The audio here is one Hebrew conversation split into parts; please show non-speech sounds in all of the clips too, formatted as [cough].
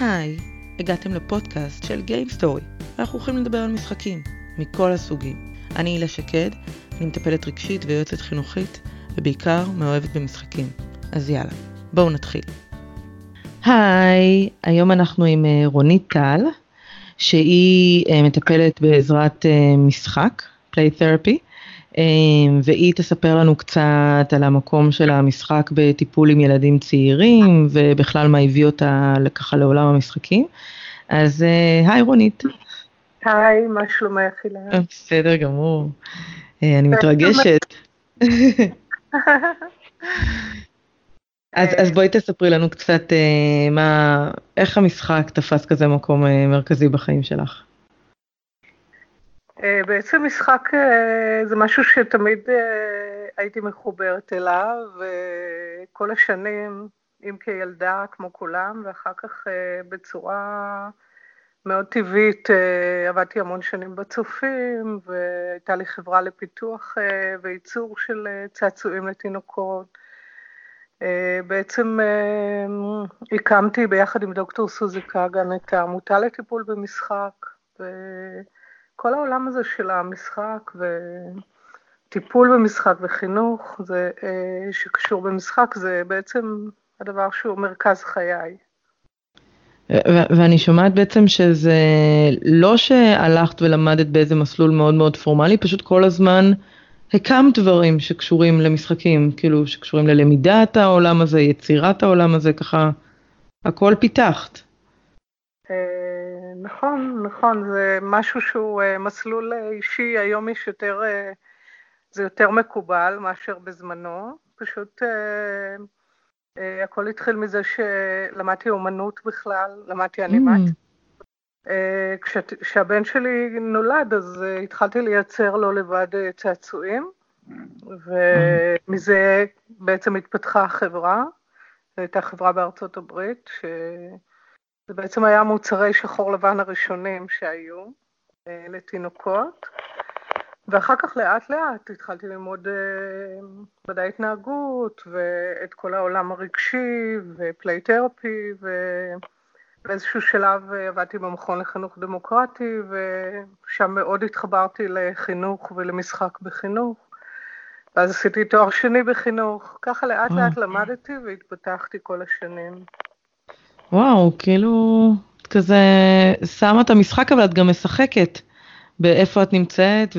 היי, הגעתם לפודקאסט של Game Story. אנחנו הולכים לדבר על משחקים, מכל הסוגים. אני הילה שקד, אני מטפלת רגשית ויועצת חינוכית, ובעיקר מאוהבת במשחקים. אז יאללה, בואו נתחיל. היי, היום אנחנו עם אה, רונית טל, שהיא אה, מטפלת בעזרת אה, משחק, Play Therapy, והיא תספר לנו קצת על המקום של המשחק בטיפול עם ילדים צעירים, ובכלל מה הביא אותה ככה לעולם המשחקים. אז היי רונית. היי, מה שלומך הילה? בסדר גמור. אני מתרגשת. [laughs] אז, אז בואי תספרי לנו קצת אה, מה, איך המשחק תפס כזה מקום אה, מרכזי בחיים שלך. אה, בעצם משחק אה, זה משהו שתמיד אה, הייתי מחוברת אליו, וכל השנים, אם כילדה כמו כולם, ואחר כך בצורה מאוד טבעית, עבדתי המון שנים בצופים, והייתה לי חברה לפיתוח וייצור של צעצועים לתינוקות. בעצם הקמתי ביחד עם דוקטור סוזי קאגן את העמותה לטיפול במשחק, וכל העולם הזה של המשחק וטיפול במשחק וחינוך זה, אה, שקשור במשחק זה בעצם הדבר שהוא מרכז חיי. ואני שומעת בעצם שזה לא שהלכת ולמדת באיזה מסלול מאוד מאוד פורמלי, פשוט כל הזמן הקמת דברים שקשורים למשחקים, כאילו שקשורים ללמידת העולם הזה, יצירת העולם הזה, ככה הכל פיתחת. אה, נכון, נכון, זה משהו שהוא אה, מסלול אישי, היום יש יותר, אה, זה יותר מקובל מאשר בזמנו, פשוט הכל התחיל מזה שלמדתי אומנות בכלל, למדתי אנימציה. Mm. אה, כשהבן שלי נולד, אז אה, התחלתי לייצר לו לבד אה, צעצועים, ומזה בעצם התפתחה החברה. זו הייתה חברה בארצות הברית, שזה בעצם היה מוצרי שחור לבן הראשונים שהיו לתינוקות. ואחר כך לאט לאט התחלתי ללמוד מדעי התנהגות ואת כל העולם הרגשי ו play therapy ו... באיזשהו שלב אה, עבדתי במכון לחינוך דמוקרטי, ושם מאוד התחברתי לחינוך ולמשחק בחינוך. ואז עשיתי תואר שני בחינוך. ככה לאט אה. לאט למדתי והתפתחתי כל השנים. וואו, כאילו, את כזה שמה את המשחק, אבל את גם משחקת באיפה את נמצאת,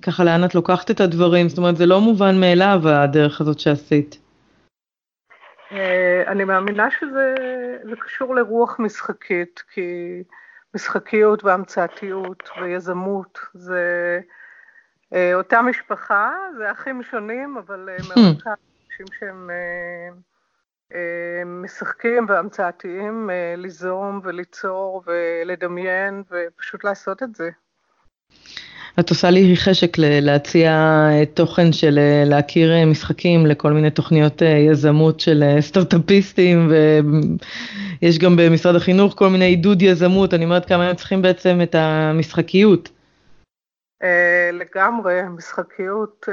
וככה לאן את לוקחת את הדברים. זאת אומרת, זה לא מובן מאליו, הדרך הזאת שעשית. אה, אני מאמינה שזה קשור לרוח משחקית, כי משחקיות והמצאתיות ויזמות זה אה, אותה משפחה, זה אחים שונים, אבל אה, hmm. מאוד קל אנשים שהם משחקים והמצאתיים ליזום וליצור ולדמיין ופשוט לעשות את זה. את עושה לי חשק להציע אה, תוכן של אה, להכיר אה, משחקים לכל מיני תוכניות יזמות של סטארט-אפיסטים ויש גם במשרד החינוך כל מיני עידוד יזמות, אני אומרת כמה הם צריכים בעצם את המשחקיות. לגמרי, משחקיות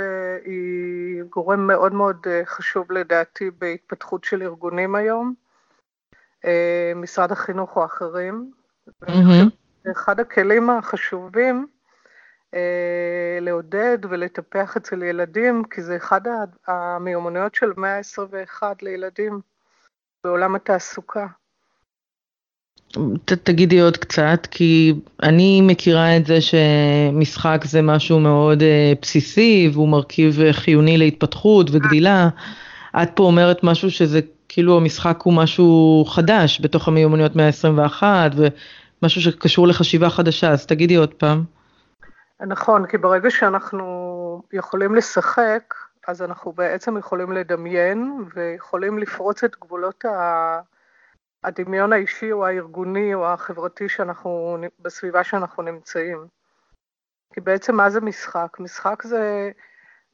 היא גורם מאוד מאוד חשוב לדעתי בהתפתחות של ארגונים היום, משרד החינוך או אחרים. Mm-hmm. אחד הכלים החשובים אה, לעודד ולטפח אצל ילדים, כי זה אחד המיומנויות של המאה ה-21 לילדים בעולם התעסוקה. ת, תגידי עוד קצת, כי אני מכירה את זה שמשחק זה משהו מאוד אה, בסיסי והוא מרכיב אה, חיוני להתפתחות וגדילה. את פה אומרת משהו שזה כאילו המשחק הוא משהו חדש בתוך המיומנויות מאה ה-21 ומשהו שקשור לחשיבה חדשה, אז תגידי עוד פעם. נכון, כי ברגע שאנחנו יכולים לשחק, אז אנחנו בעצם יכולים לדמיין ויכולים לפרוץ את גבולות הדמיון האישי או הארגוני או החברתי שאנחנו, בסביבה שאנחנו נמצאים. כי בעצם מה זה משחק? משחק זה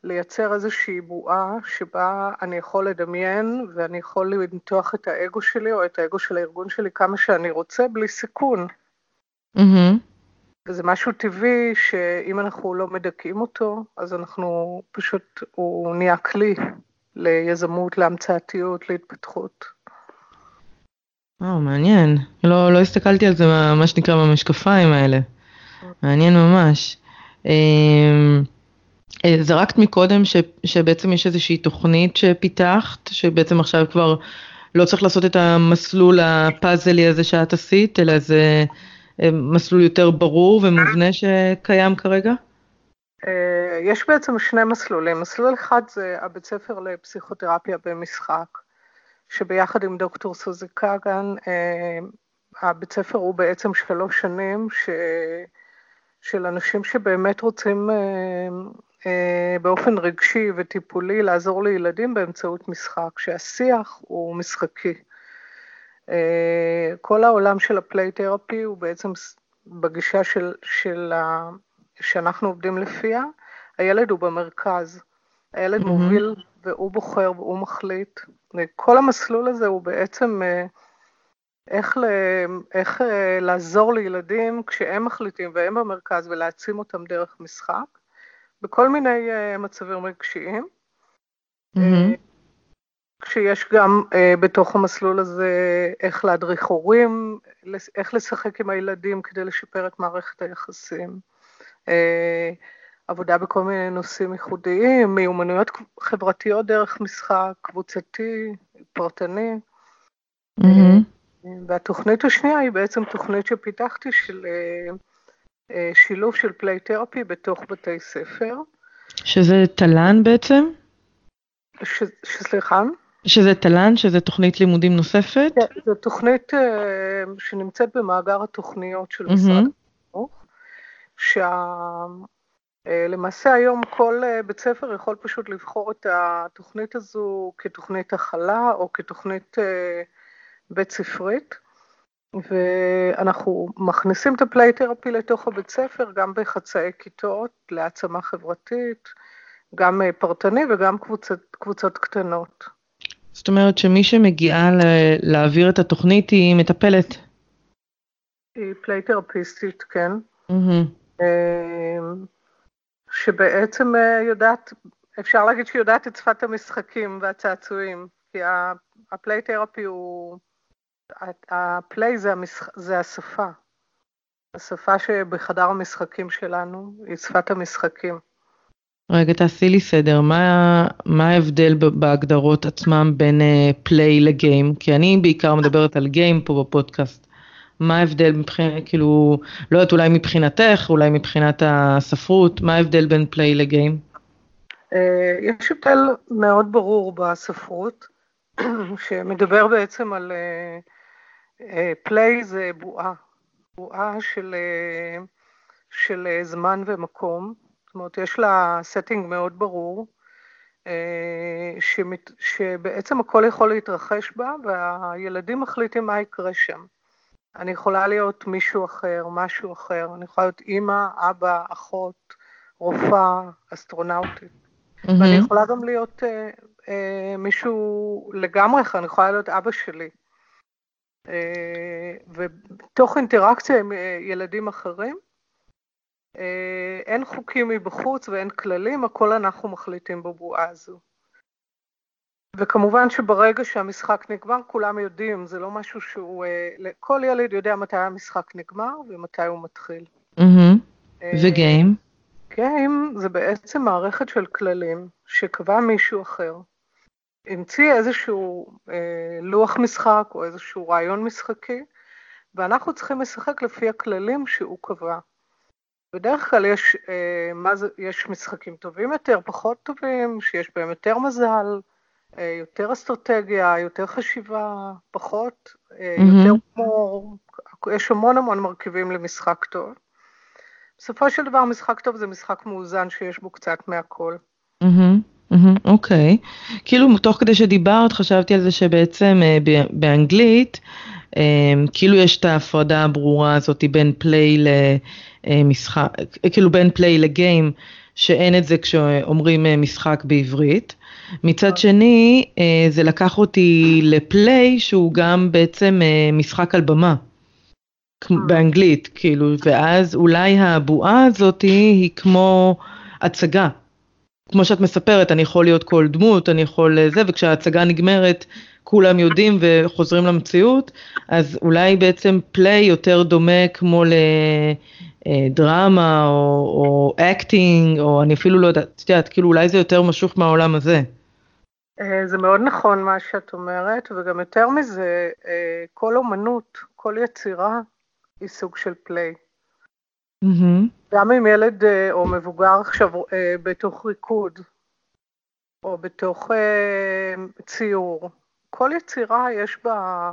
לייצר איזושהי בועה שבה אני יכול לדמיין ואני יכול למתוח את האגו שלי או את האגו של הארגון שלי כמה שאני רוצה בלי סיכון. Mm-hmm. וזה משהו טבעי שאם אנחנו לא מדכאים אותו, אז אנחנו פשוט, הוא נהיה כלי ליזמות, להמצאתיות, להתפתחות. או, מעניין. לא, לא הסתכלתי על זה, מה, מה שנקרא, במשקפיים האלה. מעניין ממש. אמ, אה, זרקת מקודם ש, שבעצם יש איזושהי תוכנית שפיתחת, שבעצם עכשיו כבר לא צריך לעשות את המסלול הפאזלי הזה שאת עשית, אלא זה אה, מסלול יותר ברור ומובנה שקיים כרגע? אה, יש בעצם שני מסלולים. מסלול אחד זה הבית ספר לפסיכותרפיה במשחק, שביחד עם דוקטור סוזי קאגן, הבית ספר הוא בעצם שלוש שנים ש... של אנשים שבאמת רוצים אה, באופן רגשי וטיפולי לעזור לילדים באמצעות משחק, שהשיח הוא משחקי. אה, כל העולם של הפליי תרפי הוא בעצם בגישה של, של ה, שאנחנו עובדים לפיה, הילד הוא במרכז. הילד mm-hmm. מוביל והוא בוחר והוא מחליט. כל המסלול הזה הוא בעצם אה, איך, ל, איך לעזור לילדים כשהם מחליטים והם במרכז ולהעצים אותם דרך משחק. בכל מיני uh, מצבים רגשיים. Mm-hmm. כשיש גם uh, בתוך המסלול הזה איך להדריך הורים, איך לשחק עם הילדים כדי לשפר את מערכת היחסים. Uh, עבודה בכל מיני נושאים ייחודיים, מיומנויות חברתיות דרך משחק, קבוצתי, פרטני. Mm-hmm. והתוכנית השנייה היא בעצם תוכנית שפיתחתי של אה, שילוב של פליי תרפי בתוך בתי ספר. שזה תל"ן בעצם? ש, סליחה? שזה תל"ן, שזה תוכנית לימודים נוספת? כן, זו תוכנית שנמצאת במאגר התוכניות של משרד החינוך, שלמעשה uh, היום כל uh, בית ספר יכול פשוט לבחור את התוכנית הזו כתוכנית הכלה או כתוכנית uh, בית ספרית. ואנחנו מכניסים את הפליי תרפי לתוך הבית ספר, גם בחצאי כיתות, להעצמה חברתית, גם אה, פרטני וגם קבוצות, קבוצות קטנות. זאת אומרת שמי שמגיעה להעביר את התוכנית היא מטפלת. היא פליי תרפיסטית, כן. Mm-hmm. שבעצם אה, יודעת, אפשר להגיד שהיא יודעת את שפת המשחקים והצעצועים, כי הפליי תרפי הוא... הפליי זה, המשח... זה השפה. השפה שבחדר המשחקים שלנו היא שפת המשחקים. רגע, תעשי לי סדר, מה, מה ההבדל בהגדרות עצמם בין פליי uh, לגיים? כי אני בעיקר מדברת על גיים פה בפודקאסט. מה ההבדל מבחינת, כאילו, לא יודעת, אולי מבחינתך, אולי מבחינת הספרות, מה ההבדל בין פליי לגיים? Uh, יש הבדל מאוד ברור בספרות, [clears throat] שמדבר בעצם על... פליי זה בועה, בועה של, של זמן ומקום, זאת אומרת, יש לה setting מאוד ברור, שבעצם הכל יכול להתרחש בה, והילדים מחליטים מה יקרה שם. אני יכולה להיות מישהו אחר, משהו אחר, אני יכולה להיות אימא, אבא, אחות, רופאה, אסטרונאוטית. Mm-hmm. ואני יכולה גם להיות אה, אה, מישהו לגמרי אחר, אני יכולה להיות אבא שלי. אה, ותוך אינטראקציה עם אה, ילדים אחרים, אה, אין חוקים מבחוץ ואין כללים, הכל אנחנו מחליטים בבועה הזו. וכמובן שברגע שהמשחק נגמר, כולם יודעים, זה לא משהו שהוא... כל ילד יודע מתי המשחק נגמר ומתי הוא מתחיל. וגיים? גיים זה בעצם מערכת של כללים שקבע מישהו אחר. המציא איזשהו אה, לוח משחק או איזשהו רעיון משחקי, ואנחנו צריכים לשחק לפי הכללים שהוא קבע. בדרך כלל יש, אה, מה זה, יש משחקים טובים יותר, פחות טובים, שיש בהם יותר מזל, אה, יותר אסטרטגיה, יותר חשיבה, פחות, אה, mm-hmm. יותר הומור, יש המון המון מרכיבים למשחק טוב. בסופו של דבר משחק טוב זה משחק מאוזן שיש בו קצת מהכל. Mm-hmm. אוקיי, כאילו תוך כדי שדיברת חשבתי על זה שבעצם אה, באנגלית אה, כאילו יש את ההפרדה הברורה הזאת בין פליי למשחק, אה, כאילו בין פליי לגיים, שאין את זה כשאומרים משחק בעברית. מצד שני, זה לקח אותי לפליי שהוא גם בעצם משחק על במה. באנגלית, כאילו, ואז אולי הבועה הזאת היא כמו הצגה. כמו שאת מספרת, אני יכול להיות כל דמות, אני יכול זה, וכשההצגה נגמרת, כולם יודעים וחוזרים למציאות, אז אולי בעצם פליי יותר דומה כמו לדרמה או, או acting, או אני אפילו לא יודעת, את יודעת, כאילו אולי זה יותר משוך מהעולם הזה. אה, זה מאוד נכון מה שאת אומרת, וגם יותר מזה, אה, כל אומנות, כל יצירה היא סוג של play. Mm-hmm. גם אם ילד אה, או מבוגר עכשיו בתוך ריקוד, או בתוך ציור, כל יצירה יש בה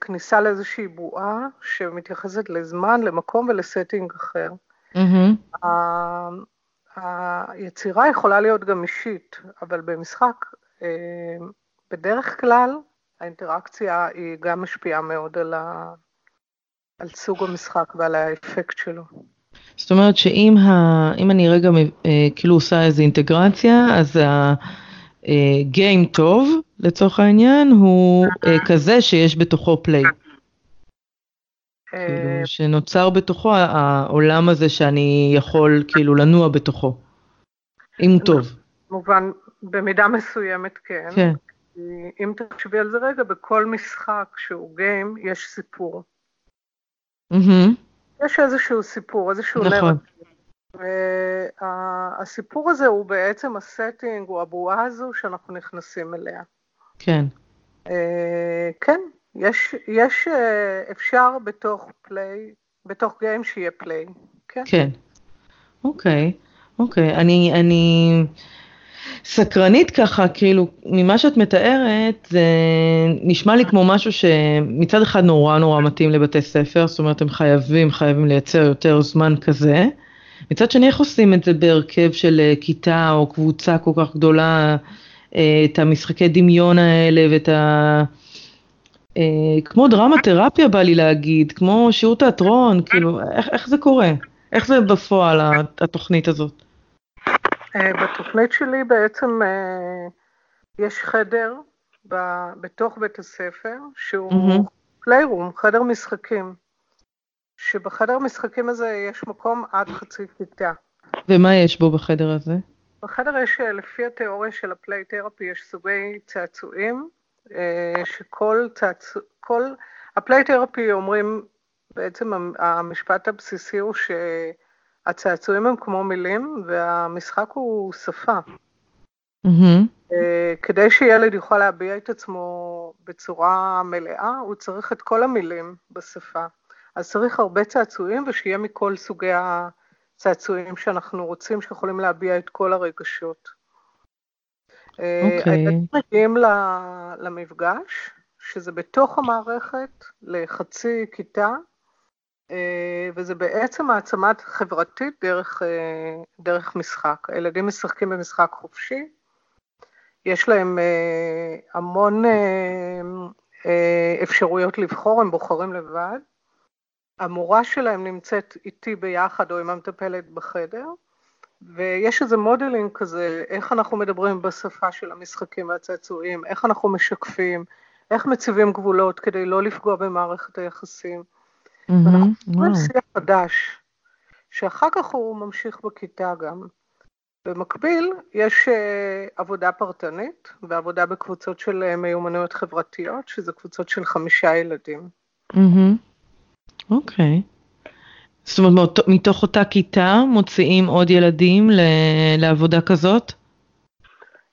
כניסה לאיזושהי בועה שמתייחסת לזמן, למקום ולסטינג אחר. Mm-hmm. היצירה יכולה להיות גם אישית, אבל במשחק, אה, בדרך כלל, האינטראקציה היא גם משפיעה מאוד על, ה... על סוג המשחק ועל האפקט שלו. זאת אומרת שאם ה... אני רגע אה, כאילו עושה איזו אינטגרציה, אז הגיים אה, טוב, לצורך העניין, הוא כזה שיש בתוכו פליי. כאילו, שנוצר בתוכו העולם הזה שאני יכול כאילו לנוע בתוכו, אם הוא טוב. כמובן, במידה מסוימת כן. כן. אם תחשבי על זה רגע, בכל משחק שהוא גיים, יש סיפור. Mm-hmm. יש איזשהו סיפור, איזשהו נכון. והסיפור הזה הוא בעצם ה setting, הוא הבועה הזו שאנחנו נכנסים אליה. כן. אה, כן, יש, יש, אה, אפשר בתוך play, בתוך game שיהיה play, כן? כן. אוקיי, אוקיי. אני, אני סקרנית ככה, כאילו, ממה שאת מתארת, זה נשמע לי כמו משהו שמצד אחד נורא נורא מתאים לבתי ספר, זאת אומרת, הם חייבים, חייבים לייצר יותר זמן כזה. מצד שני, איך עושים את זה בהרכב של אה, כיתה או קבוצה כל כך גדולה, אה, את המשחקי דמיון האלה ואת ה... אה, כמו דרמה תרפיה בא לי להגיד, כמו שיעור תיאטרון, כאילו, איך, איך זה קורה? איך זה בפועל, התוכנית הזאת? בתוכנית שלי בעצם יש חדר בתוך בית הספר, שהוא פליירום. חדר משחקים, שבחדר המשחקים הזה יש מקום עד חצי כיתה. ומה יש בו בחדר הזה? בחדר יש, לפי התיאוריה של ה play therapy, יש סוגי צעצועים, אה, שכל צעצוע, כל, ה play therapy אומרים, בעצם המשפט הבסיסי הוא שהצעצועים הם כמו מילים והמשחק הוא שפה. Mm-hmm. כדי שילד יוכל להביע את עצמו בצורה מלאה, הוא צריך את כל המילים בשפה. אז צריך הרבה צעצועים ושיהיה מכל סוגי הצעצועים שאנחנו רוצים, שיכולים להביע את כל הרגשות. אוקיי. Okay. מגיעים למפגש, שזה בתוך המערכת, לחצי כיתה, אה, וזה בעצם העצמת חברתית דרך, אה, דרך משחק. הילדים משחקים במשחק חופשי, יש להם אה, המון אפשרויות לבחור, הם בוחרים לבד. המורה שלהם נמצאת איתי ביחד או עם המטפלת בחדר, ויש איזה modeling כזה, איך אנחנו מדברים בשפה של המשחקים והצעצועים, איך אנחנו משקפים, איך מציבים גבולות כדי לא לפגוע במערכת היחסים. Mm-hmm, ואנחנו מדברים שיח חדש, שאחר כך הוא ממשיך בכיתה גם. במקביל, יש uh, עבודה פרטנית ועבודה בקבוצות של uh, מיומנויות חברתיות, שזה קבוצות של חמישה ילדים. Mm-hmm. Okay. זאת אומרת, מתוך אותה כיתה מוציאים עוד ילדים לעבודה כזאת?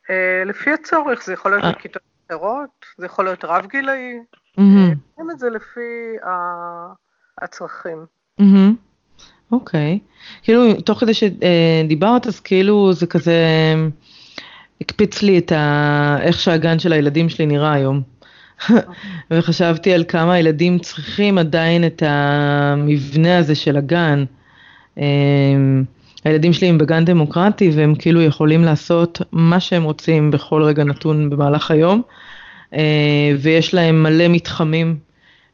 אה, לפי הצורך, זה יכול להיות אה. בכיתות אחרות, זה יכול להיות רב-גילאי, עושים את זה לפי הצרכים. אוקיי. כאילו, תוך כדי שדיברת, אז כאילו זה כזה הקפיץ לי את. איך שהגן של הילדים שלי נראה היום. [laughs] וחשבתי על כמה הילדים צריכים עדיין את המבנה הזה של הגן. אמ, הילדים שלי הם בגן דמוקרטי והם כאילו יכולים לעשות מה שהם רוצים בכל רגע נתון במהלך היום, אה, ויש להם מלא מתחמים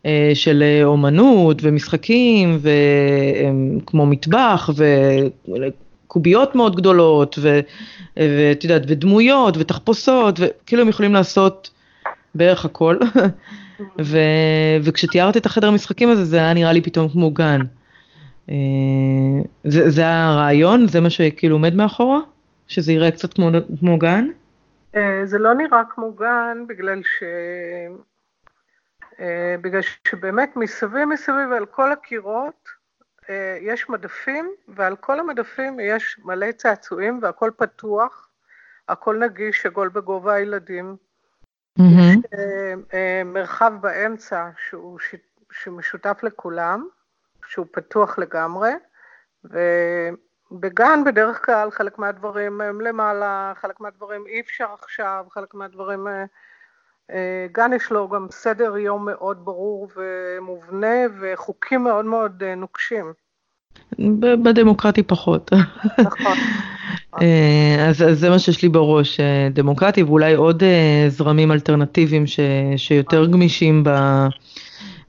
אה, של אומנות ומשחקים, כמו מטבח וקוביות מאוד גדולות, ואת יודעת, ודמויות ותחפושות, וכאילו הם יכולים לעשות בערך הכל. [laughs] ו, וכשתיארת את החדר המשחקים הזה, זה היה נראה לי פתאום כמו גן. אה, זה, זה הרעיון? זה מה שכאילו עומד מאחורה? שזה יראה קצת כמו, כמו גן? זה לא נראה כמו גן, בגלל ש... בגלל שבאמת מסביב מסביב על כל הקירות יש מדפים, ועל כל המדפים יש מלא צעצועים והכל פתוח, הכל נגיש, עגול בגובה הילדים. Mm-hmm. יש מרחב באמצע שהוא שמשותף לכולם, שהוא פתוח לגמרי, ובגן בדרך כלל חלק מהדברים הם למעלה, חלק מהדברים אי אפשר עכשיו, חלק מהדברים... אה, אה, גן יש לו גם סדר יום מאוד ברור ומובנה וחוקים מאוד מאוד אה, נוקשים. בדמוקרטי פחות. נכון. [laughs] אז, אז זה מה שיש לי בראש, דמוקרטי ואולי עוד זרמים אלטרנטיביים ש, שיותר גמישים ב...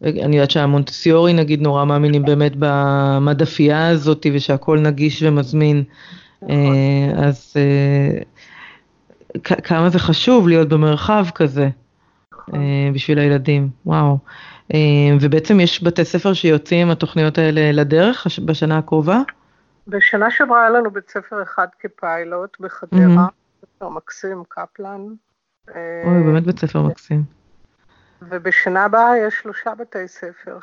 אני יודעת שהמונטסיורי נגיד נורא מאמינים באמת במדפייה הזאת ושהכול נגיש ומזמין. נכון. אה, אז אה, כמה זה חשוב להיות במרחב כזה נכון. אה, בשביל הילדים, וואו. ובעצם יש בתי ספר שיוצאים התוכניות האלה לדרך בשנה הקרובה? בשנה שעברה היה לנו בית ספר אחד כפיילוט בחדרה, בית ספר מקסים, קפלן. אוי, באמת בית ספר מקסים. ובשנה הבאה יש שלושה בתי ספר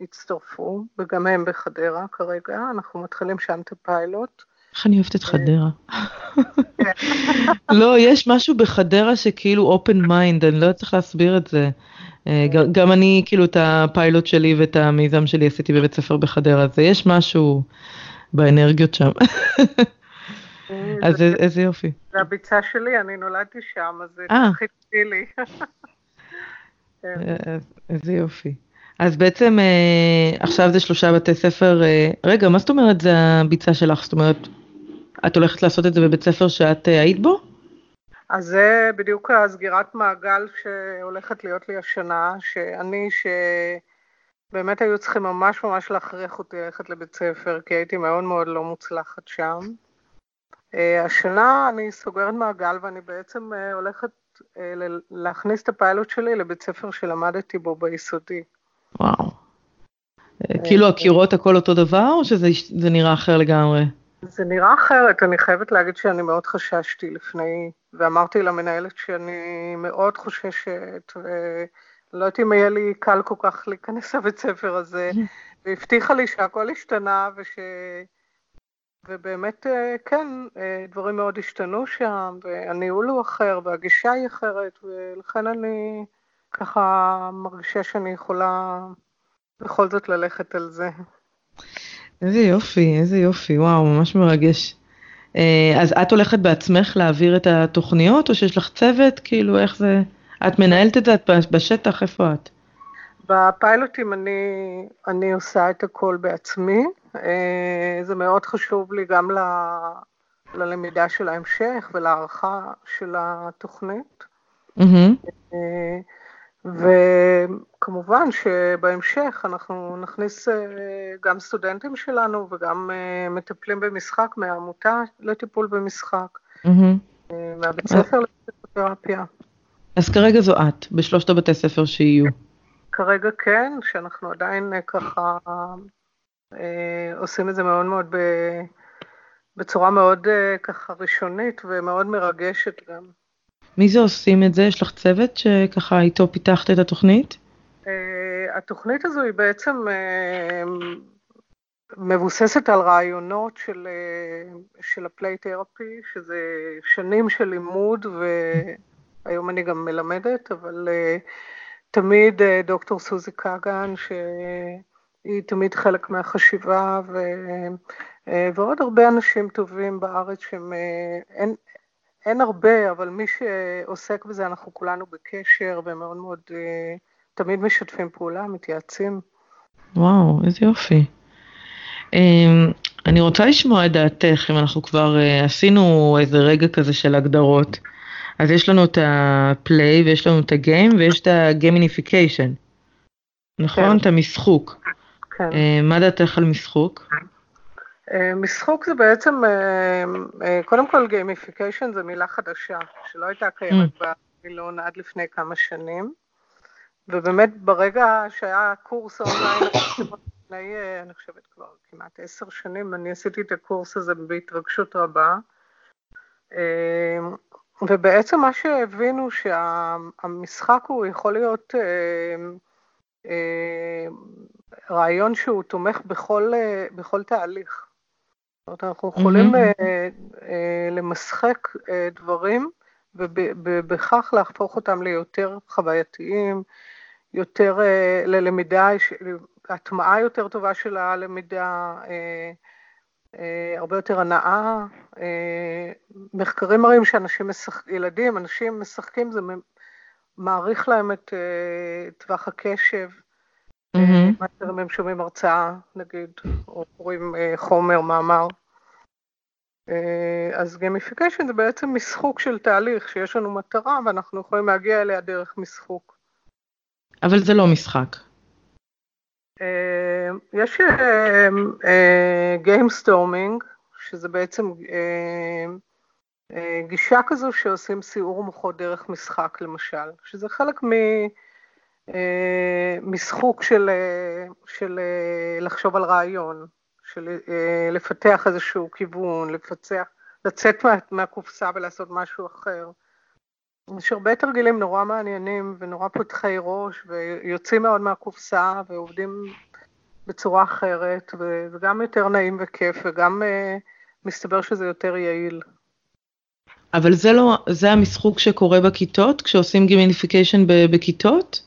שהצטרפו, וגם הם בחדרה כרגע, אנחנו מתחילים שם את הפיילוט. איך אני אוהבת את חדרה. כן. לא, יש משהו בחדרה שכאילו open mind, אני לא צריך להסביר את זה. אה. גם אני, כאילו, את הפיילוט שלי ואת המיזם שלי עשיתי בבית ספר בחדרה, אז יש משהו באנרגיות שם. אה, אז איזה יופי. זה הביצה שלי, אני נולדתי שם, אז זה הכי לי. [laughs] כן. אה, איזה יופי. אז בעצם אה, עכשיו זה שלושה בתי ספר, אה, רגע, מה זאת אומרת זה הביצה שלך? זאת אומרת, את הולכת לעשות את זה בבית ספר שאת היית בו? אז זה בדיוק הסגירת מעגל שהולכת להיות לי השנה, שאני, שבאמת היו צריכים ממש ממש להכריח אותי ללכת לבית ספר, כי הייתי מאוד מאוד לא מוצלחת שם. השנה אני סוגרת מעגל ואני בעצם הולכת אה, להכניס את הפיילוט שלי לבית ספר שלמדתי בו ביסודי. וואו. אה, כאילו הקירות הכל אותו דבר, או שזה נראה אחר לגמרי? זה נראה אחרת, אני חייבת להגיד שאני מאוד חששתי לפני, ואמרתי למנהלת שאני מאוד חוששת, ולא יודעת אם יהיה לי קל כל כך להיכנס לבית ספר הזה, והבטיחה לי שהכל השתנה, וש... ובאמת, אה, כן, אה, דברים מאוד השתנו שם, והניהול הוא אחר, והגישה היא אחרת, ולכן אני ככה מרגישה שאני יכולה בכל זאת ללכת על זה. איזה יופי, איזה יופי, וואו, ממש מרגש. אה, אז את הולכת בעצמך להעביר את התוכניות, או שיש לך צוות? כאילו, איך זה... את מנהלת את זה? בשטח? איפה את? בפיילוטים אני, אני עושה את הכל בעצמי. אה, זה מאוד חשוב לי גם ל, ללמידה של ההמשך ולהערכה של התוכנית. Mm-hmm. וכמובן שבהמשך אנחנו נכניס אה, גם סטודנטים שלנו וגם מטפלים במשחק מהעמותה לטיפול במשחק, mm-hmm. מהבית ספר לפסיכותרפיה. אז כרגע זו את, בשלושת הבתי ספר שיהיו. כרגע כן, שאנחנו עדיין ככה אה, עושים את זה מאוד מאוד ב... בצורה מאוד אה, ככה ראשונית ומאוד מרגשת גם. מי זה עושים את זה? יש לך צוות שככה איתו פיתחת את התוכנית? Uh, התוכנית הזו היא בעצם uh, מבוססת על רעיונות של, uh, של הפליי תרפי, שזה שנים של לימוד, והיום אני גם מלמדת, אבל uh, תמיד uh, דוקטור סוזי קאגן, ש... היא תמיד חלק מהחשיבה, ו, אה, ועוד הרבה אנשים טובים בארץ שהם, אה, אין, אין הרבה, אבל מי שעוסק בזה, אנחנו כולנו בקשר, ומאוד מאוד אה, תמיד משתפים פעולה, מתייעצים. וואו, איזה יופי. אמ, אני רוצה לשמוע את דעתך, אם אנחנו כבר עשינו איזה רגע כזה של הגדרות. אז יש לנו את הפליי ויש לנו את הגיים ויש את הגיימיניפיקיישן. נכון? כן. את המשחוק. כן. אה, מה דעתך על משחוק? אה, משחוק זה בעצם, אה, קודם כל gamification זה מילה חדשה, שלא הייתה קיימת mm. במילון עד לפני כמה שנים, ובאמת ברגע שהיה קורס אונליין, לפני, אני חושבת כבר כמעט עשר שנים, אני עשיתי את הקורס הזה בהתרגשות רבה, ובעצם מה שהבינו שהמשחק הוא יכול להיות רעיון שהוא תומך בכל, בכל תהליך. זאת אומרת, אנחנו יכולים mm-hmm. למשחק דברים ובכך להפוך אותם ליותר חווייתיים, יותר ללמידה, הטמעה יותר טובה של הלמידה, הרבה יותר הנאה. מחקרים מראים שאנשים משחקים, ילדים, אנשים משחקים, זה מעריך להם את טווח הקשב. מה יותר אם הם שומעים הרצאה, נגיד, או קוראים חומר, מאמר. אז gamification זה בעצם משחוק של תהליך שיש לנו מטרה ואנחנו יכולים להגיע אליה דרך משחוק. אבל זה לא משחק. יש gamestorming, שזה בעצם גישה כזו שעושים סיעור מוחות דרך משחק למשל, שזה חלק. משחוק של, של לחשוב על רעיון, של לפתח איזשהו כיוון, לפצח, לצאת מה, מהקופסה ולעשות משהו אחר. יש הרבה תרגילים נורא מעניינים ונורא פותחי ראש ויוצאים מאוד מהקופסה ועובדים בצורה אחרת וגם יותר נעים וכיף וגם מסתבר שזה יותר יעיל. אבל זה לא, זה המשחוק שקורה בכיתות, כשעושים gamification בכיתות?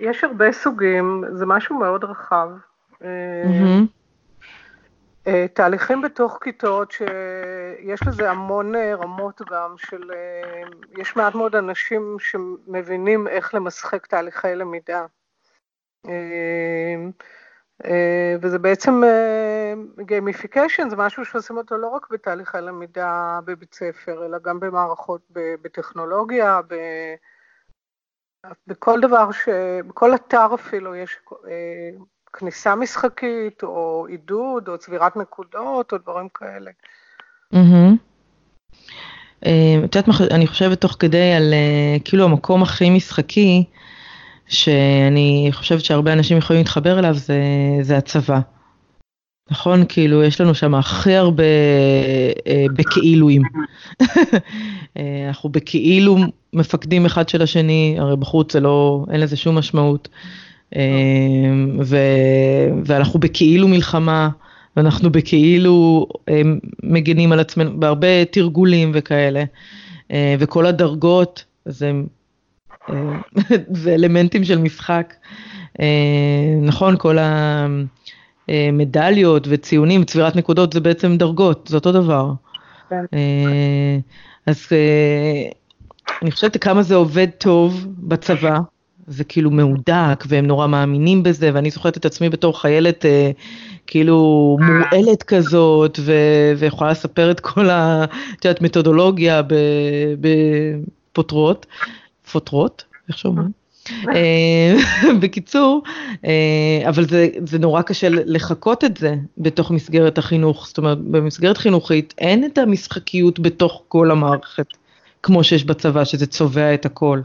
יש הרבה סוגים, זה משהו מאוד רחב. Mm-hmm. תהליכים בתוך כיתות שיש לזה המון אה, רמות גם של, אה, יש מעט מאוד אנשים שמבינים איך למשחק תהליכי למידה. וזה בעצם gamification, זה משהו שעושים אותו לא רק בתהליכי למידה בבית ספר, אלא גם במערכות בטכנולוגיה, בכל דבר, ש... בכל אתר אפילו יש אה, כניסה משחקית, או עידוד, או צבירת נקודות, או דברים כאלה. את יודעת מה, אני חושבת תוך כדי על אה, כאילו המקום הכי משחקי, שאני חושבת שהרבה אנשים יכולים להתחבר אליו, זה, זה הצבא. נכון? כאילו, יש לנו שם הכי הרבה אה, בכאילואים. [laughs] אה, אנחנו בכאילו מפקדים אחד של השני, הרי בחוץ זה לא, אין לזה שום משמעות. אה, ו, ואנחנו בכאילו מלחמה, ואנחנו בכאילו אה, מגנים על עצמנו, בהרבה תרגולים וכאלה. אה, וכל הדרגות, זה, [laughs] זה אלמנטים של משחק. נכון, כל ה... אה, מדליות וציונים, צבירת נקודות זה בעצם דרגות, זה אותו דבר. כן. אז אני חושבת כמה זה עובד טוב בצבא, זה כאילו מהודק והם נורא מאמינים בזה, ואני זוכרת את עצמי בתור חיילת כאילו מורעלת כזאת, ו- ויכולה לספר את כל ה... את יודעת, מתודולוגיה בפוטרות, פוטרות, איך שאומרים? אה, [laughs] בקיצור, אה, אבל זה, זה נורא קשה לחקות את זה בתוך מסגרת החינוך, זאת אומרת, במסגרת חינוכית אין את המשחקיות בתוך כל המערכת, כמו שיש בצבא, שזה צובע את הכל,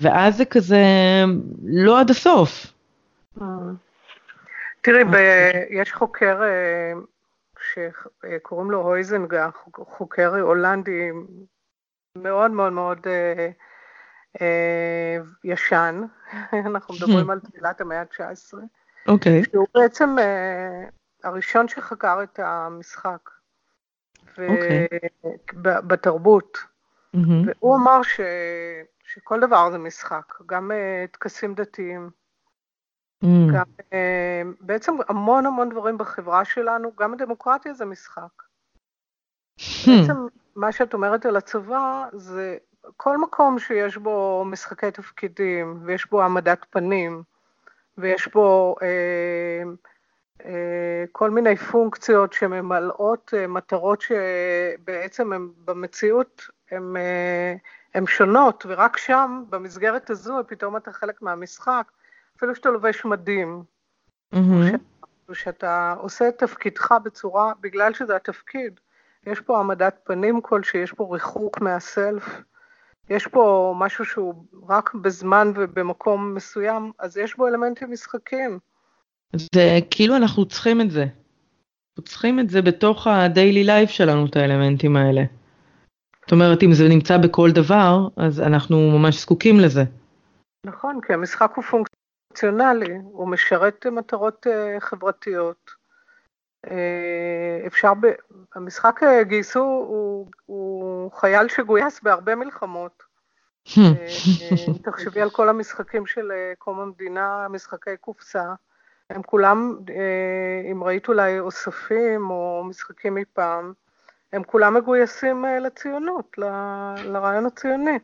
ואז זה כזה לא עד הסוף. תראי, יש חוקר שקוראים לו הויזנגה, חוקר הולנדי מאוד מאוד מאוד אה, ישן, [laughs] אנחנו מדברים על תחילת המאה ה-19. אוקיי. שהוא בעצם אה, הראשון שחקר את המשחק. אוקיי. בתרבות. והוא אמר ש, שכל דבר זה משחק, גם uh, טקסים דתיים, mm. גם uh, בעצם המון המון דברים בחברה שלנו, גם הדמוקרטיה זה משחק. Hmm. בעצם מה שאת אומרת על הצבא זה כל מקום שיש בו משחקי תפקידים, ויש בו העמדת פנים, ויש בו אה, אה, כל מיני פונקציות שממלאות אה, מטרות שבעצם הן במציאות הן אה, שונות, ורק שם, במסגרת הזו, פתאום אתה חלק מהמשחק, אפילו שאתה לובש מדים, mm-hmm. ושאתה עושה את תפקידך בצורה, בגלל שזה התפקיד, יש פה העמדת פנים כלשהי, יש פה ריחוק מהסלף. יש פה משהו שהוא רק בזמן ובמקום מסוים, אז יש בו אלמנטים משחקים. זה כאילו אנחנו צריכים את זה. אנחנו צריכים את זה בתוך ה-daily life שלנו, את האלמנטים האלה. זאת אומרת, אם זה נמצא בכל דבר, אז אנחנו ממש זקוקים לזה. נכון, כי המשחק הוא פונקציונלי, הוא משרת מטרות uh, חברתיות. Uh, אפשר, ב... המשחק uh, גייסו הוא, הוא חייל שגויס בהרבה מלחמות. [laughs] תחשבי על כל המשחקים של קום המדינה, משחקי קופסה. הם כולם, אם ראית אולי אוספים או משחקים מפעם, הם כולם מגויסים לציונות, ל... לרעיון הציוני.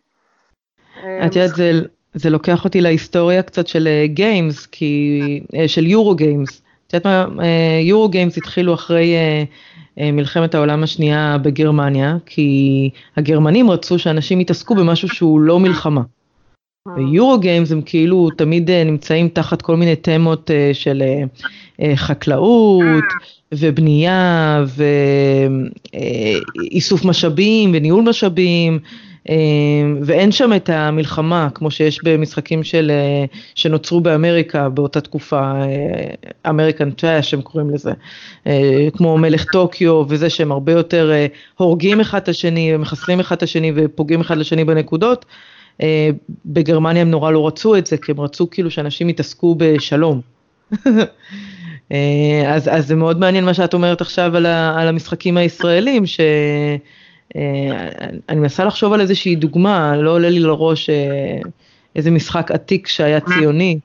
את יודעת, זה, זה לוקח אותי להיסטוריה קצת של games, כי, של Eurogames. את יודעת מה, Eurogames התחילו אחרי מלחמת העולם השנייה בגרמניה, כי הגרמנים רצו שאנשים יתעסקו במשהו שהוא לא מלחמה. ו Eurogames הם כאילו תמיד נמצאים תחת כל מיני תמות של חקלאות ובנייה ואיסוף משאבים וניהול משאבים ואין שם את המלחמה כמו שיש במשחקים של, אה, שנוצרו באמריקה באותה תקופה, Ameritrash הם קוראים לזה, אה, כמו מלך טוקיו וזה שהם הרבה יותר אה, הורגים אחד את השני ומחסלים אחד את השני ופוגעים אחד לשני בנקודות. בגרמניה הם נורא לא רצו את זה, כי הם רצו כאילו שאנשים יתעסקו בשלום. [laughs] אז, אז זה מאוד מעניין מה שאת אומרת עכשיו על, ה, על המשחקים הישראלים, ש... אה, אני מנסה לחשוב על איזושהי דוגמה, לא עולה לי לראש אה, איזה משחק עתיק שהיה ציוני,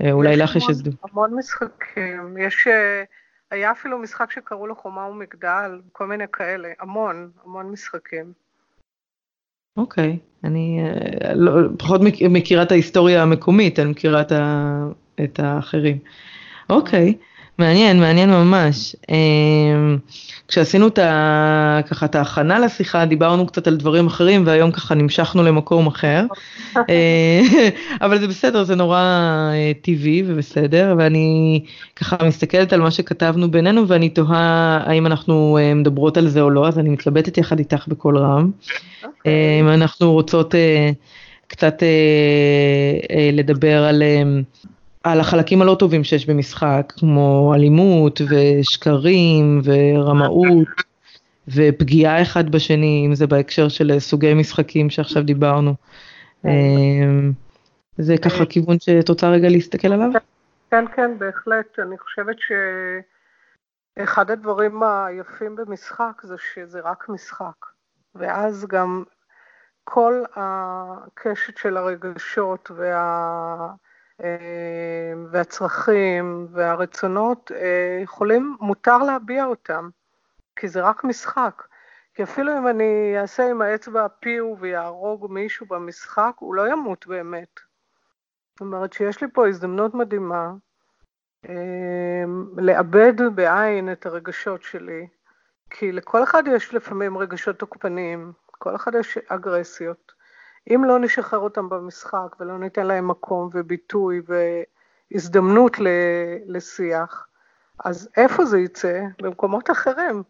אה, אולי לך יש איזה... המון משחקים, יש, היה אפילו משחק שקראו לו חומה ומגדל, כל מיני כאלה, המון, המון משחקים. אוקיי, אני לא, פחות מכירה את ההיסטוריה המקומית, אני מכירה את, ה, את האחרים. אוקיי. מעניין, מעניין ממש. אמ, כשעשינו את, ה, ככה, את ההכנה לשיחה, דיברנו קצת על דברים אחרים, והיום ככה נמשכנו למקום אחר. [laughs] אה, אבל זה בסדר, זה נורא אה, טבעי ובסדר, ואני ככה מסתכלת על מה שכתבנו בינינו, ואני תוהה האם אנחנו אה, מדברות על זה או לא, אז אני מתלבטת יחד איתך בקול רם. Okay. אוקיי. אמ, אנחנו רוצות קצת לדבר על... על החלקים הלא טובים שיש במשחק, כמו אלימות ושקרים ורמאות ופגיעה אחד בשני, אם זה בהקשר של סוגי משחקים שעכשיו דיברנו. אמ, זה ככה כיוון שאת רוצה רגע להסתכל עליו? כן, כן, בהחלט. אני חושבת שאחד הדברים היפים במשחק זה שזה רק משחק, ואז גם כל הקשת של הרגשות וה... אה, והצרכים והרצונות אה, יכולים, מותר להביע אותם, כי זה רק משחק. כי אפילו אם אני אעשה עם האצבע פיו ויהרוג מישהו במשחק, הוא לא ימות באמת. זאת אומרת שיש לי פה הזדמנות מדהימה אה, לאבד בעין את הרגשות שלי, כי לכל אחד יש לפעמים רגשות תוקפניים, כל אחד יש אגרסיות. אם לא נשחרר אותם במשחק ולא ניתן להם מקום וביטוי והזדמנות לשיח, אז איפה זה יצא? במקומות אחרים.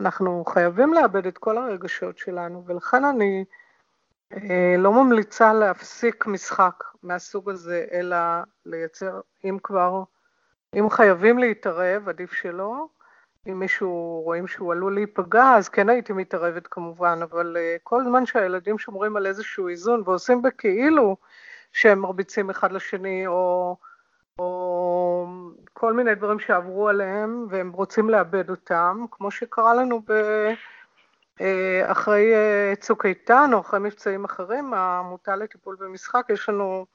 אנחנו חייבים לאבד את כל הרגשות שלנו, ולכן אני אה, לא ממליצה להפסיק משחק מהסוג הזה, אלא לייצר, אם כבר, אם חייבים להתערב, עדיף שלא, אם מישהו רואים שהוא עלול להיפגע, אז כן הייתי מתערבת כמובן, אבל uh, כל זמן שהילדים שומרים על איזשהו איזון ועושים בכאילו שהם מרביצים אחד לשני, או, או כל מיני דברים שעברו עליהם והם רוצים לאבד אותם, כמו שקרה לנו ב... uh, אחרי uh, צוק איתן או אחרי מבצעים אחרים, העמותה לטיפול במשחק, יש לנו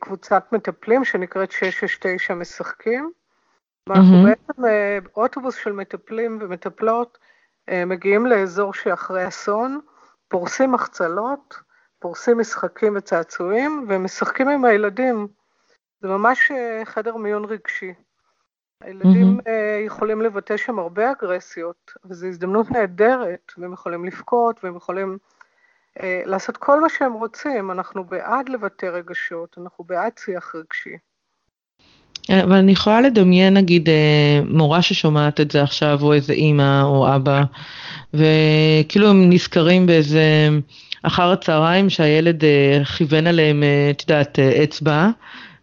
קבוצת מטפלים שנקראת 669 משחקים. Mm-hmm. בעצם אה, אוטובוס של מטפלים ומטפלות אה, מגיעים לאזור שאחרי אסון, פורסים מחצלות, פורסים משחקים וצעצועים ומשחקים עם הילדים. זה ממש אה, חדר מיון רגשי. הילדים mm-hmm. יכולים לבטא שם הרבה אגרסיות, וזו הזדמנות נהדרת, והם יכולים לבכות, והם יכולים לעשות כל מה שהם רוצים. אנחנו בעד לבטא רגשות, אנחנו בעד שיח רגשי. אבל אני יכולה לדמיין נגיד אה, מורה ששומעת את זה עכשיו, או איזה אימא או אבא, וכאילו הם נזכרים באיזה אחר הצהריים שהילד אה, כיוון עליהם, אה, את יודעת, אצבע,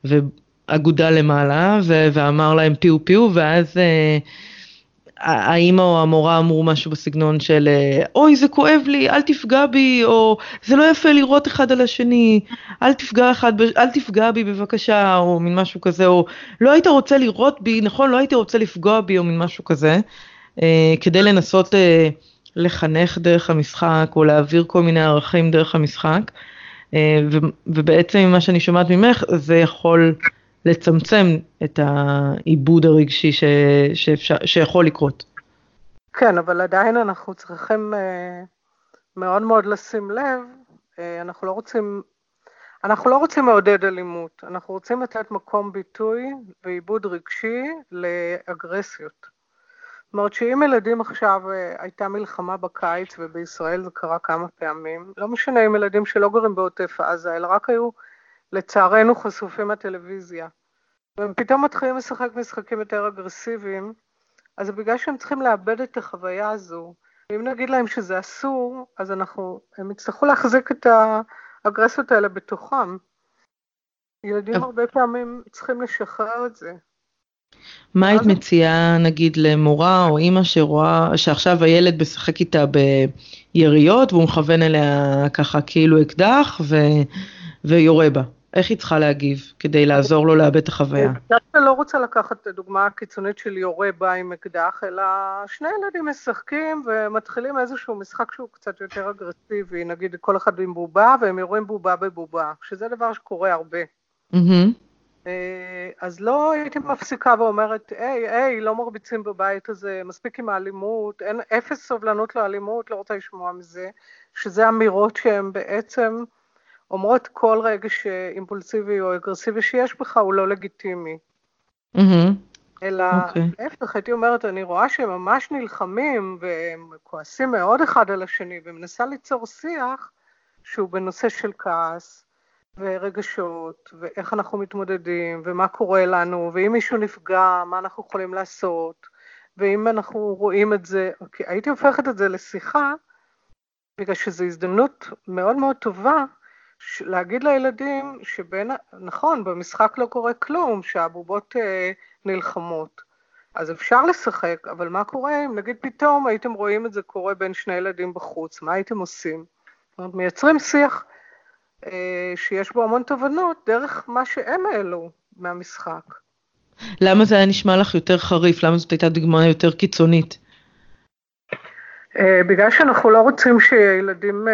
ואגודה למעלה, ואמר להם פיו פיו, ואז האימא או המורה אמרו משהו בסגנון של אוי זה כואב לי אל תפגע בי או זה לא יפה לראות אחד על השני אל תפגע אחד אל תפגע בי בבקשה או מין משהו כזה או לא היית רוצה לראות בי נכון לא הייתי רוצה לפגוע בי או מין משהו כזה אה, כדי לנסות אה, לחנך דרך המשחק או להעביר כל מיני ערכים דרך המשחק. אה, ובעצם ממה שאני שומעת ממך זה יכול לצמצם את העיבוד הרגשי ש, שאפשר, שיכול לקרות. כן, אבל עדיין אנחנו צריכים אה, מאוד מאוד לשים לב, אה, אנחנו לא רוצים, אנחנו לא רוצים לעודד אלימות, אנחנו רוצים לתת מקום ביטוי ועיבוד רגשי לאגרסיות. זאת אומרת שאם ילדים עכשיו, הייתה מלחמה בקיץ ובישראל זה קרה כמה פעמים, לא משנה אם ילדים שלא גרים בעוטף עזה, אלא רק היו לצערנו חשופים לטלוויזיה. והם פתאום מתחילים לשחק משחקים יותר אגרסיביים, אז זה בגלל שהם צריכים לאבד את החוויה הזו. ואם נגיד להם שזה אסור, אז אנחנו, הם יצטרכו להחזיק את האגרסיות האלה בתוכם. ילדים הרבה פעמים צריכים לשחרר את זה. מה היית מציעה נגיד למורה או אימא שרואה, שעכשיו הילד משחק איתה ביריות והוא מכוון אליה ככה כאילו אקדח ו... ויורה בה? איך היא צריכה להגיב כדי לעזור לו לאבד את החוויה? אני לא רוצה לקחת את הדוגמה הקיצונית של יורה בה עם אקדח, אלא שני ילדים משחקים ומתחילים איזשהו משחק שהוא קצת יותר אגרסיבי, נגיד כל אחד עם בובה והם יורים בובה בבובה, שזה דבר שקורה הרבה. אז לא הייתי מפסיקה ואומרת, היי, היי, לא מרביצים בבית הזה, מספיק עם האלימות, אין אפס סובלנות לאלימות, לא רוצה לשמוע מזה, שזה אמירות שהן בעצם... אומרות כל רגש אימפולסיבי או אגרסיבי שיש בך הוא לא לגיטימי. Mm-hmm. אלא okay. אוקיי. להפך, הייתי אומרת, אני רואה שהם ממש נלחמים והם כועסים מאוד אחד על השני, ומנסה ליצור שיח שהוא בנושא של כעס ורגשות, ואיך אנחנו מתמודדים, ומה קורה לנו, ואם מישהו נפגע, מה אנחנו יכולים לעשות, ואם אנחנו רואים את זה, okay, אוקיי, הייתי הופכת את זה לשיחה, בגלל שזו הזדמנות מאוד מאוד טובה להגיד לילדים שבין, נכון, במשחק לא קורה כלום, שהבובות אה, נלחמות. אז אפשר לשחק, אבל מה קורה אם נגיד פתאום הייתם רואים את זה קורה בין שני ילדים בחוץ, מה הייתם עושים? מייצרים שיח אה, שיש בו המון תובנות דרך מה שהם העלו מהמשחק. למה זה היה נשמע לך יותר חריף? למה זאת הייתה דוגמה יותר קיצונית? Uh, בגלל שאנחנו לא רוצים שילדים uh,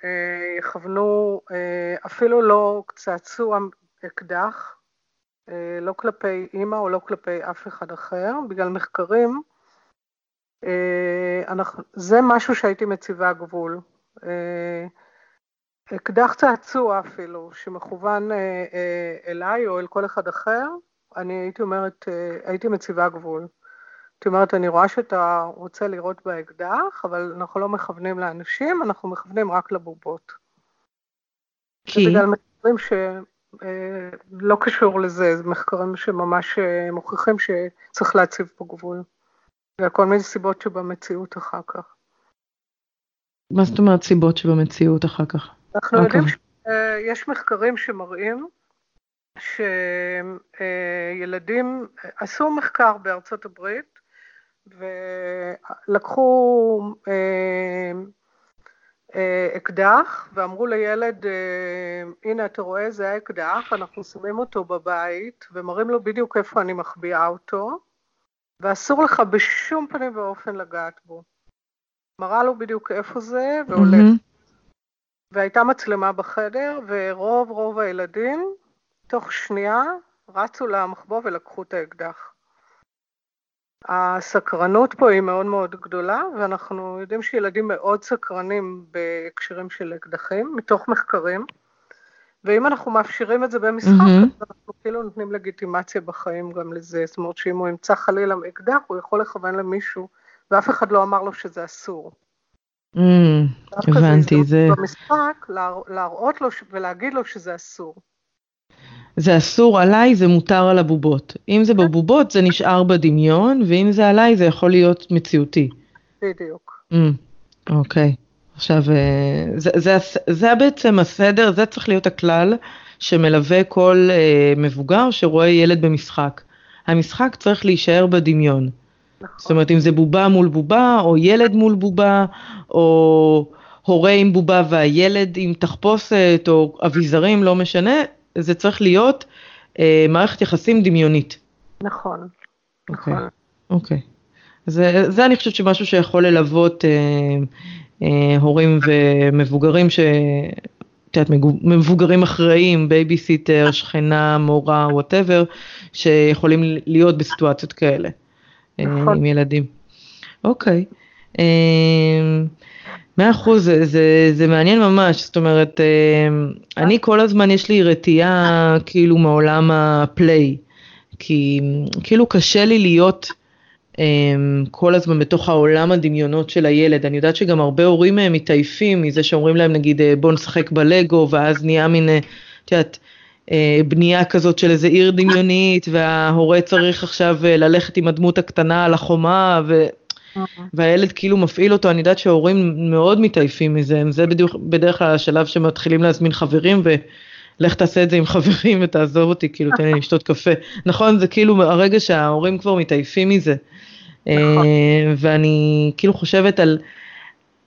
uh, יכוונו uh, אפילו לא צעצוע אקדח, uh, לא כלפי אימא או לא כלפי אף אחד אחר, בגלל מחקרים, uh, אנחנו, זה משהו שהייתי מציבה גבול. Uh, אקדח צעצוע אפילו, שמכוון uh, uh, אליי או אל כל אחד אחר, אני הייתי אומרת, uh, הייתי מציבה גבול. זאת אומרת, אני רואה שאתה רוצה לראות באקדח, אבל אנחנו לא מכוונים לאנשים, אנחנו מכוונים רק לבובות. כי? זה בגלל מחקרים שלא אה, קשור לזה, זה מחקרים שממש אה, מוכיחים שצריך להציב פה גבול. וכל מיני סיבות שבמציאות אחר כך. מה זאת אומרת סיבות שבמציאות אחר כך? אנחנו okay. יודעים אוקיי. שיש מחקרים שמראים שילדים, עשו מחקר בארצות הברית, ולקחו אה, אה, אקדח ואמרו לילד, אה, הנה אתה רואה זה האקדח, אנחנו שמים אותו בבית ומראים לו בדיוק איפה אני מחביאה אותו, ואסור לך בשום פנים ואופן לגעת בו. מראה לו בדיוק איפה זה והולך. Mm-hmm. והייתה מצלמה בחדר, ורוב רוב הילדים, תוך שנייה, רצו למחבוא ולקחו את האקדח. הסקרנות פה היא מאוד מאוד גדולה, ואנחנו יודעים שילדים מאוד סקרנים בהקשרים של אקדחים, מתוך מחקרים, ואם אנחנו מאפשרים את זה במשחק, mm-hmm. אז אנחנו כאילו נותנים לגיטימציה בחיים גם לזה. זאת אומרת שאם הוא ימצא חלילה אקדח, הוא יכול לכוון למישהו, ואף אחד לא אמר לו שזה אסור. Mm, הבנתי, זה... במשחק, להראות לו ולהגיד לו שזה אסור. זה אסור עליי, זה מותר על הבובות. אם זה בבובות זה נשאר בדמיון, ואם זה עליי זה יכול להיות מציאותי. בדיוק. Mm, אוקיי. עכשיו, אה, זה, זה, זה בעצם הסדר, זה צריך להיות הכלל שמלווה כל אה, מבוגר שרואה ילד במשחק. המשחק צריך להישאר בדמיון. נכון. זאת אומרת, אם זה בובה מול בובה, או ילד מול בובה, או הורה עם בובה והילד עם תחפושת, או אביזרים, לא משנה, זה צריך להיות אה, מערכת יחסים דמיונית. נכון, אוקיי, נכון. אוקיי. זה, זה אני חושבת שמשהו שיכול ללוות אה, אה, הורים ומבוגרים ש... את יודעת, מבוגרים אחראיים, בייביסיטר, שכנה, מורה, whatever, שיכולים להיות בסיטואציות כאלה אה, נכון. עם ילדים. אוקיי. אה, מאה אחוז, זה, זה, זה מעניין ממש, זאת אומרת, אה, אני כל הזמן יש לי רתיעה כאילו מעולם הפליי, כי כאילו קשה לי להיות אמ, כל הזמן בתוך העולם הדמיונות של הילד. אני יודעת שגם הרבה הורים אה, מתעייפים מזה שאומרים להם נגיד אה, בוא נשחק בלגו ואז נהיה מין, אה, את יודעת, בנייה כזאת של איזה עיר דמיונית וההורה צריך עכשיו ללכת עם הדמות הקטנה על החומה ו... והילד כאילו מפעיל אותו, אני יודעת שההורים מאוד מתעייפים מזה, זה בדיוק בדרך כלל השלב שמתחילים להזמין חברים ולך תעשה את זה עם חברים ותעזוב אותי, כאילו תן לי לשתות קפה. נכון, זה כאילו הרגע שההורים כבר מתעייפים מזה. נכון. אה, ואני כאילו חושבת על,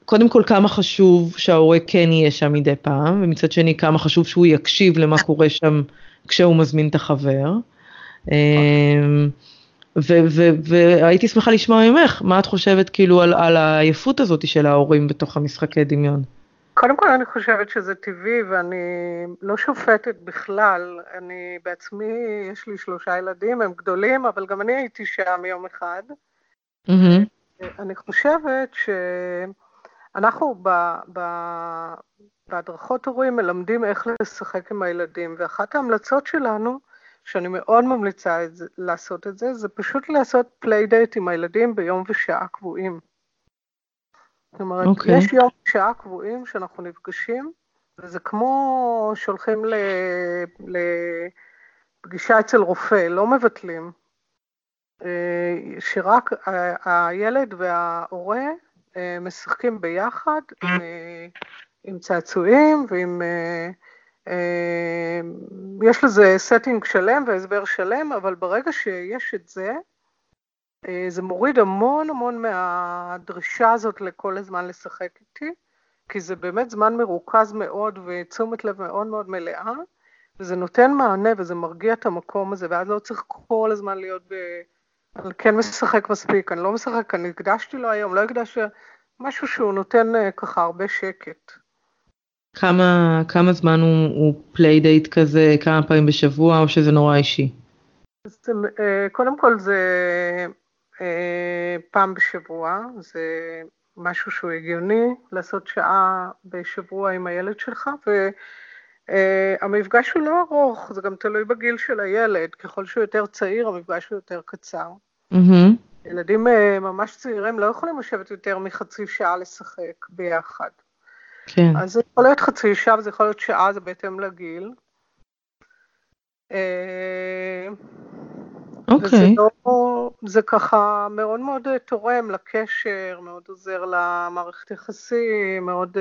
קודם כל כמה חשוב שההורה כן יהיה שם מדי פעם, ומצד שני כמה חשוב שהוא יקשיב למה קורה שם כשהוא מזמין את החבר. אה, והייתי שמחה לשמוע ממך, מה את חושבת כאילו על, על העייפות הזאת של ההורים בתוך המשחקי דמיון? קודם כל אני חושבת שזה טבעי ואני לא שופטת בכלל, אני בעצמי, יש לי שלושה ילדים, הם גדולים, אבל גם אני הייתי שם יום אחד. Mm-hmm. אני חושבת שאנחנו ב, ב, בהדרכות הורים מלמדים איך לשחק עם הילדים, ואחת ההמלצות שלנו, שאני מאוד ממליצה את זה, לעשות את זה, זה פשוט לעשות playdate עם הילדים ביום ושעה קבועים. זאת אומרת, okay. יש יום ושעה קבועים שאנחנו נפגשים, וזה כמו שהולכים לפגישה אצל רופא, לא מבטלים. אה, שרק הילד וההורה אה, משחקים ביחד עם, אה, עם צעצועים ועם... יש לזה setting שלם והסבר שלם, אבל ברגע שיש את זה, זה מוריד המון המון מהדרישה הזאת לכל הזמן לשחק איתי, כי זה באמת זמן מרוכז מאוד ותשומת לב מאוד מאוד מלאה, וזה נותן מענה וזה מרגיע את המקום הזה, ואז לא צריך כל הזמן להיות ב... אני כן משחק מספיק, אני לא משחק, אני הקדשתי לו היום, לא הקדשתי, משהו שהוא נותן אה, ככה הרבה שקט. כמה, כמה זמן הוא, הוא playdate כזה, כמה פעמים בשבוע, או שזה נורא אישי? זה, אה, קודם כל זה אה, פעם בשבוע, זה משהו שהוא הגיוני, לעשות שעה בשבוע עם הילד שלך, והמפגש הוא לא ארוך, זה גם תלוי בגיל של הילד, ככל שהוא יותר צעיר המפגש הוא יותר קצר. Mm-hmm. ילדים אה, ממש צעירים לא יכולים לשבת יותר מחצי שעה לשחק ביחד. כן. אז זה יכול להיות חצי שעה וזה יכול להיות שעה, זה בהתאם לגיל. אה, אוקיי. וזה לא, זה ככה מאוד מאוד אה, תורם לקשר, מאוד עוזר למערכת יחסים, מאוד...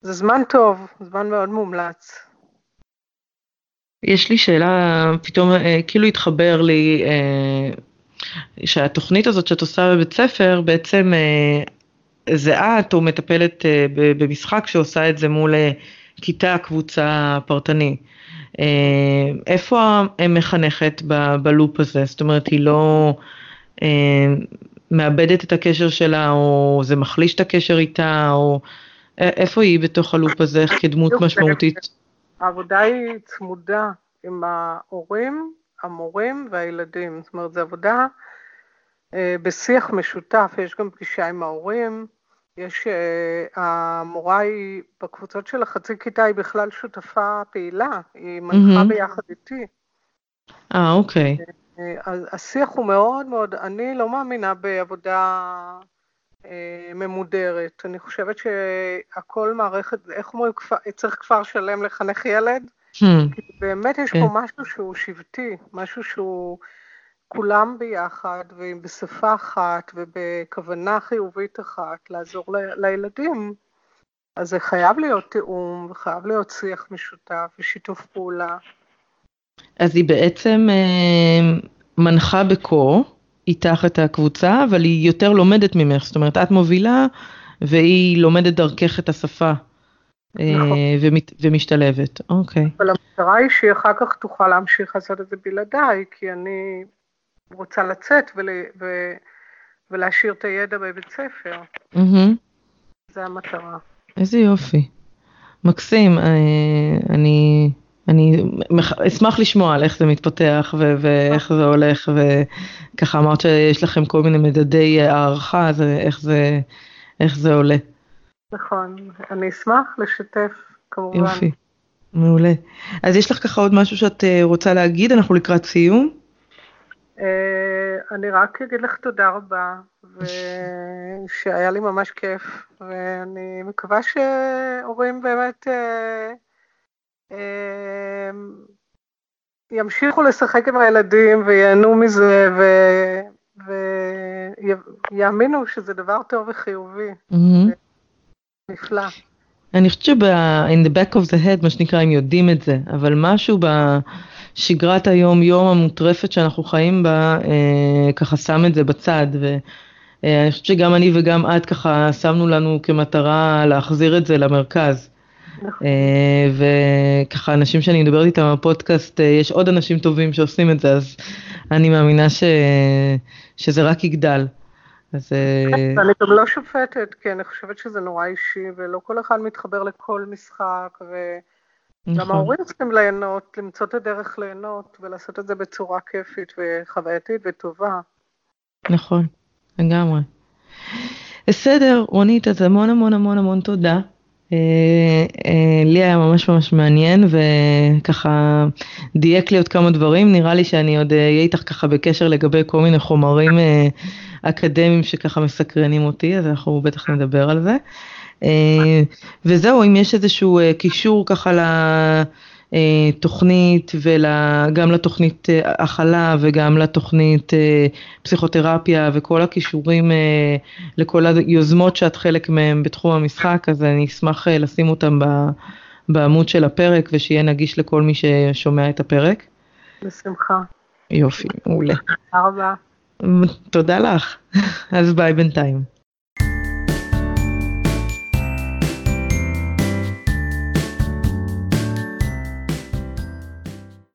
זה זמן טוב, זמן מאוד מומלץ. יש לי שאלה, פתאום כאילו התחבר לי שהתוכנית הזאת שאת עושה בבית ספר בעצם אה, זה את או מטפלת אה, במשחק שעושה את זה מול אה, כיתה, קבוצה פרטני. איפה המחנכת בלופ הזה? זאת אומרת, היא לא מאבדת את הקשר שלה, או זה מחליש את הקשר איתה, או איפה היא בתוך הלופ הזה כדמות משמעותית? העבודה היא צמודה עם ההורים המורים והילדים. זאת אומרת, זו עבודה אה, בשיח משותף, יש גם פגישה עם ההורים, יש, אה, המורה היא, בקבוצות של החצי כיתה היא בכלל שותפה פעילה, היא מנחה mm-hmm. ביחד איתי. אה, אוקיי. אה, השיח הוא מאוד מאוד, אני לא מאמינה בעבודה ממודרת. אני חושבת שהכל מערכת, איך אומרים, צריך כפר שלם לחנך ילד? Hmm. כי באמת יש פה כן. משהו שהוא שבטי, משהו שהוא כולם ביחד, ובשפה אחת, ובכוונה חיובית אחת, לעזור ל- לילדים. אז זה חייב להיות תיאום, וחייב להיות שיח משותף ושיתוף פעולה. אז היא בעצם אה, מנחה בקור, איתך את הקבוצה, אבל היא יותר לומדת ממך, זאת אומרת, את מובילה והיא לומדת דרכך את השפה. נכון. ומת, ומשתלבת, אוקיי. אבל המטרה היא שהיא אחר כך תוכל להמשיך לעשות את זה בלעדיי, כי אני רוצה לצאת ול, ו, ולהשאיר את הידע בבית ספר. Mm-hmm. זה המטרה. איזה יופי. מקסים, אני, אני אשמח לשמוע על איך זה מתפתח ו- ואיך זה הולך, וככה אמרת שיש לכם כל מיני מדדי הערכה, אז איך זה, איך זה עולה. נכון, אני אשמח לשתף כמובן. יופי, מעולה. אז יש לך ככה עוד משהו שאת אה, רוצה להגיד? אנחנו לקראת סיום. אה, אני רק אגיד לך תודה רבה, ושהיה לי ממש כיף, ואני מקווה שהורים באמת אה, ימשיכו לשחק עם הילדים וייהנו מזה, ו... ויאמינו שזה דבר טוב וחיובי. נפלא. אני חושבת שב-in the back of the head, מה שנקרא, הם יודעים את זה, אבל משהו בשגרת היום-יום המוטרפת שאנחנו חיים בה, אה, ככה שם את זה בצד, ואני חושבת שגם אני וגם את ככה שמנו לנו כמטרה להחזיר את זה למרכז. נכון. אה, וככה אנשים שאני מדברת איתם בפודקאסט, אה, יש עוד אנשים טובים שעושים את זה, אז אני מאמינה ש... שזה רק יגדל. אז... כן, אני גם לא שופטת, כי אני חושבת שזה נורא אישי, ולא כל אחד מתחבר לכל משחק, וגם נכון. ההורים צריכים ליהנות, למצוא את הדרך ליהנות, ולעשות את זה בצורה כיפית וחווייתית וטובה. נכון, לגמרי. בסדר, רונית, אז המון המון המון המון תודה. אה, אה, לי היה ממש ממש מעניין וככה דייק לי עוד כמה דברים, נראה לי שאני עוד אהיה איתך ככה בקשר לגבי כל מיני חומרים אה, אקדמיים שככה מסקרנים אותי, אז אנחנו בטח נדבר על זה. אה, וזהו, אם יש איזשהו אה, קישור ככה לתוכנית וגם לתוכנית אה, הכלה וגם לתוכנית פסיכותרפיה וכל הכישורים לכל היוזמות שאת חלק מהם בתחום המשחק, אז אני אשמח לשים אותם בעמוד של הפרק ושיהיה נגיש לכל מי ששומע את הפרק. בשמחה. יופי, מעולה. תודה רבה. תודה לך, אז ביי בינתיים.